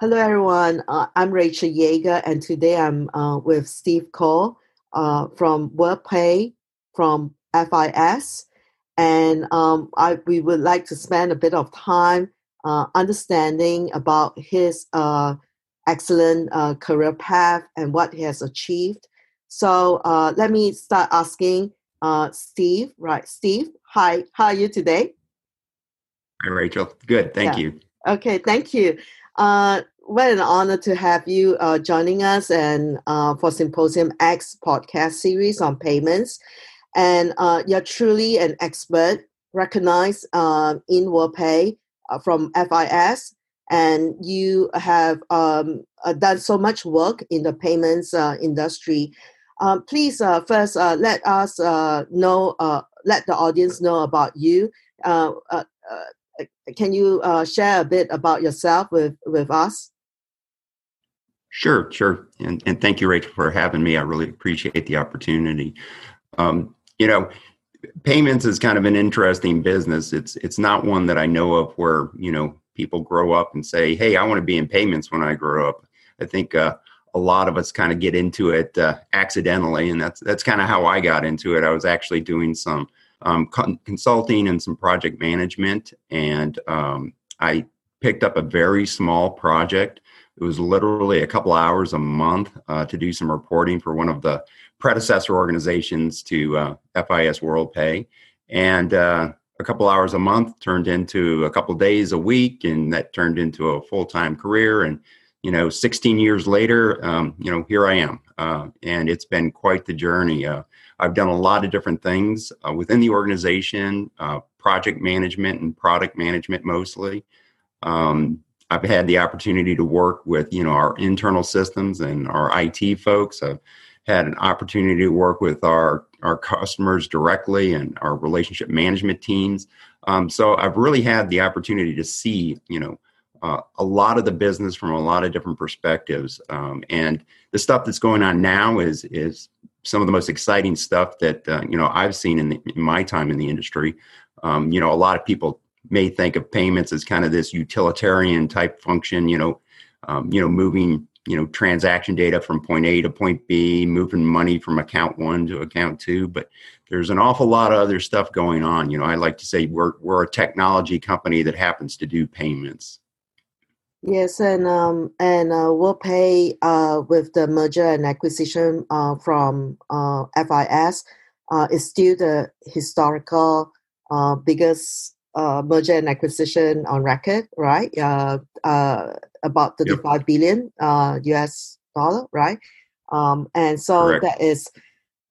Hello, everyone. Uh, I'm Rachel Yeager, and today I'm uh, with Steve Cole uh, from WorldPay from FIS. And um, I, we would like to spend a bit of time uh, understanding about his uh, excellent uh, career path and what he has achieved. So let me start asking Steve, right? Steve, hi, how are you today? Hi, Rachel. Good, thank yeah. you. Okay, thank you. Uh, what an honor to have you uh, joining us and uh, for Symposium X podcast series on payments. And uh, you're truly an expert, recognized uh, in WorldPay uh, from FIS, and you have um, uh, done so much work in the payments industry. Please first let us know, let the audience know about you can you uh, share a bit about yourself with with us? Sure, sure, and and thank you, Rachel, for having me. I really appreciate the opportunity. Um, you know, payments is kind of an interesting business. It's it's not one that I know of where you know people grow up and say, "Hey, I want to be in payments when I grow up." I think uh, a lot of us kind of get into it uh, accidentally, and that's that's kind of how I got into it. I was actually doing some um, consulting and some project management. And um, I picked up a very small project. It was literally a couple hours a month uh, to do some reporting for one of the predecessor organizations to uh, FIS WorldPay. And uh, a couple hours a month turned into a couple days a week, and that turned into a full time career. And you know, 16 years later, um, you know, here I am, uh, and it's been quite the journey. Uh, I've done a lot of different things uh, within the organization, uh, project management and product management mostly. Um, I've had the opportunity to work with you know our internal systems and our IT folks. I've had an opportunity to work with our our customers directly and our relationship management teams. Um, so I've really had the opportunity to see you know uh, a lot of the business from a lot of different perspectives. Um, and the stuff that's going on now is is some of the most exciting stuff that uh, you know I've seen in, the, in, my time in the industry. Um, you know, a lot of people may think of payments as kind of this utilitarian type function. You know, um, you know, moving you know transaction data from point A to point B, moving money from account one to account two. But there's an awful lot of other stuff going on. You know, I like to say we're we're a technology company that happens to do payments. Yes, and um, and uh, WorldPay uh, with the merger and acquisition uh, from uh, FIS uh, is still the historical uh, biggest uh, merger and acquisition on record, right? Uh, uh, about thirty-five yep. billion uh, US dollar, right? Um, and so Correct. that is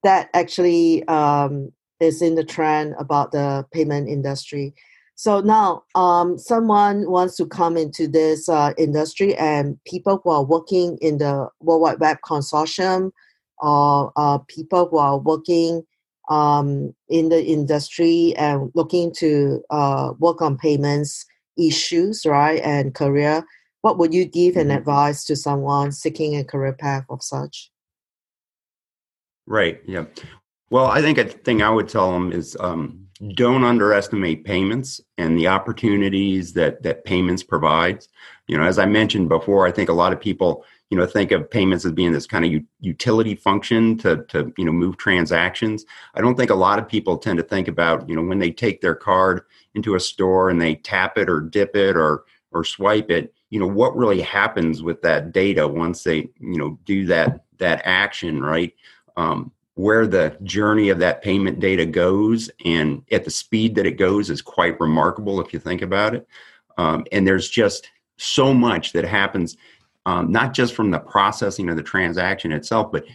that actually um, is in the trend about the payment industry. So now, um, someone wants to come into this uh, industry, and people who are working in the World Wide Web Consortium, or uh, people who are working um, in the industry and looking to uh, work on payments issues, right, and career. What would you give an mm-hmm. advice to someone seeking a career path of such? Right. Yeah. Well, I think a thing I would tell them is um, don't underestimate payments and the opportunities that that payments provides. You know as i mentioned before i think a lot of people you know think of payments as being this kind of utility function to to you know move transactions. I don't think a lot of people tend to think about you know when they take their card into a store and they tap it or dip it or or swipe it you know what really happens with that data once they you know do that that action right? Um, where the journey of that payment data goes and at the speed that it goes is quite remarkable if you think about it. Um, and there's just so much that happens, um, not just from the processing of the transaction itself, but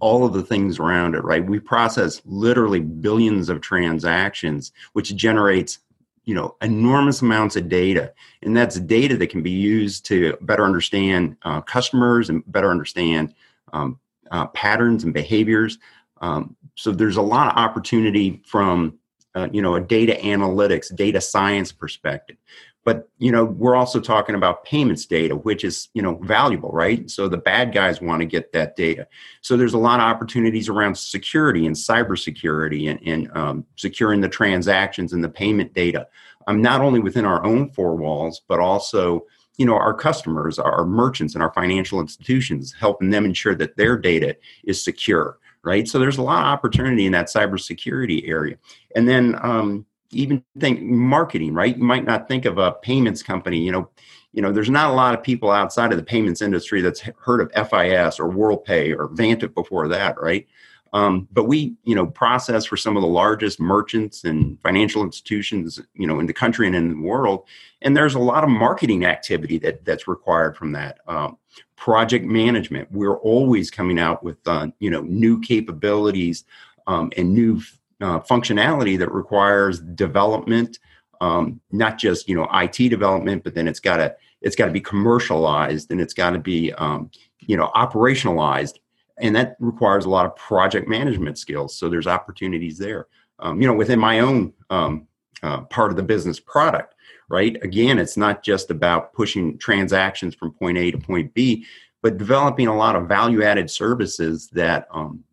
all of the things around it, right? We process literally billions of transactions, which generates you know enormous amounts of data and that's data that can be used to better understand uh, customers and better understand um, uh, patterns and behaviors um, so there's a lot of opportunity from uh, you know a data analytics, data science perspective. But you know we're also talking about payments data, which is you know valuable, right? So the bad guys want to get that data. So there's a lot of opportunities around security and cybersecurity and, and um, securing the transactions and the payment data. Um, not only within our own four walls, but also you know our customers our merchants and our financial institutions helping them ensure that their data is secure right so there's a lot of opportunity in that cybersecurity area and then um, even think marketing right you might not think of a payments company you know you know there's not a lot of people outside of the payments industry that's heard of fis or worldpay or vantiv before that right um, but we, you know, process for some of the largest merchants and financial institutions, you know, in the country and in the world. And there's a lot of marketing activity that that's required from that. Um, project management, we're always coming out with, uh, you know, new capabilities um, and new uh, functionality that requires development, um, not just you know IT development, but then it's got to it's got to be commercialized and it's got to be um, you know operationalized and that requires a lot of project management skills. So there's opportunities there. Um, you know, within my own um, uh, part of the business product, right? Again, it's not just about pushing transactions from point A to point B, but developing a lot of value-added services that um,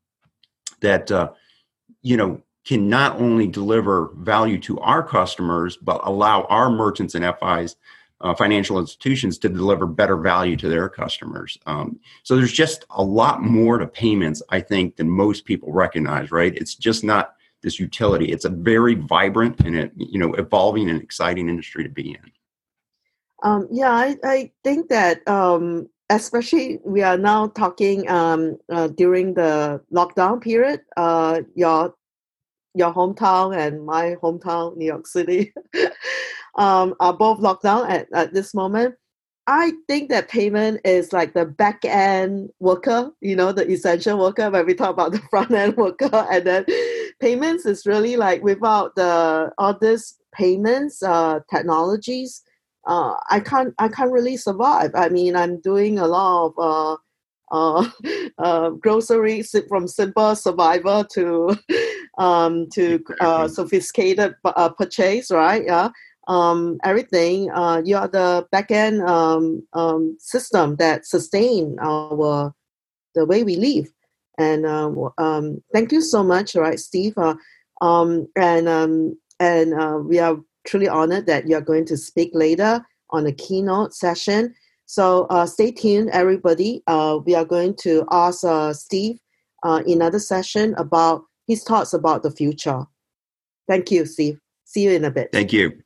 that uh, you know can not only deliver value to our customers, but allow our merchants and FIs uh, financial institutions to deliver better value to their customers. Um, so there's just a lot more to payments, I think, than most people recognize. Right? It's just not this utility. It's a very vibrant and a, you know evolving and exciting industry to be in. Um, yeah, I, I think that um, especially we are now talking um, uh, during the lockdown period. Uh, your your hometown and my hometown, New York City. um, are both locked down at, at this moment. I think that payment is like the back end worker, you know, the essential worker when we talk about the front end worker. And then payments is really like without the all this payments uh, technologies, uh, I can't I can't really survive. I mean, I'm doing a lot of uh, uh, uh, groceries from simple survival to um, to uh, sophisticated uh, purchase, right? Yeah, um, everything. Uh, you are the backend um, um, system that sustain our the way we live. And uh, um, thank you so much, right, Steve? Uh, um, and um, and uh, we are truly honored that you are going to speak later on a keynote session. So uh, stay tuned, everybody. Uh, we are going to ask uh, Steve uh, in another session about his thoughts about the future. Thank you, Steve. See you in a bit. Thank you.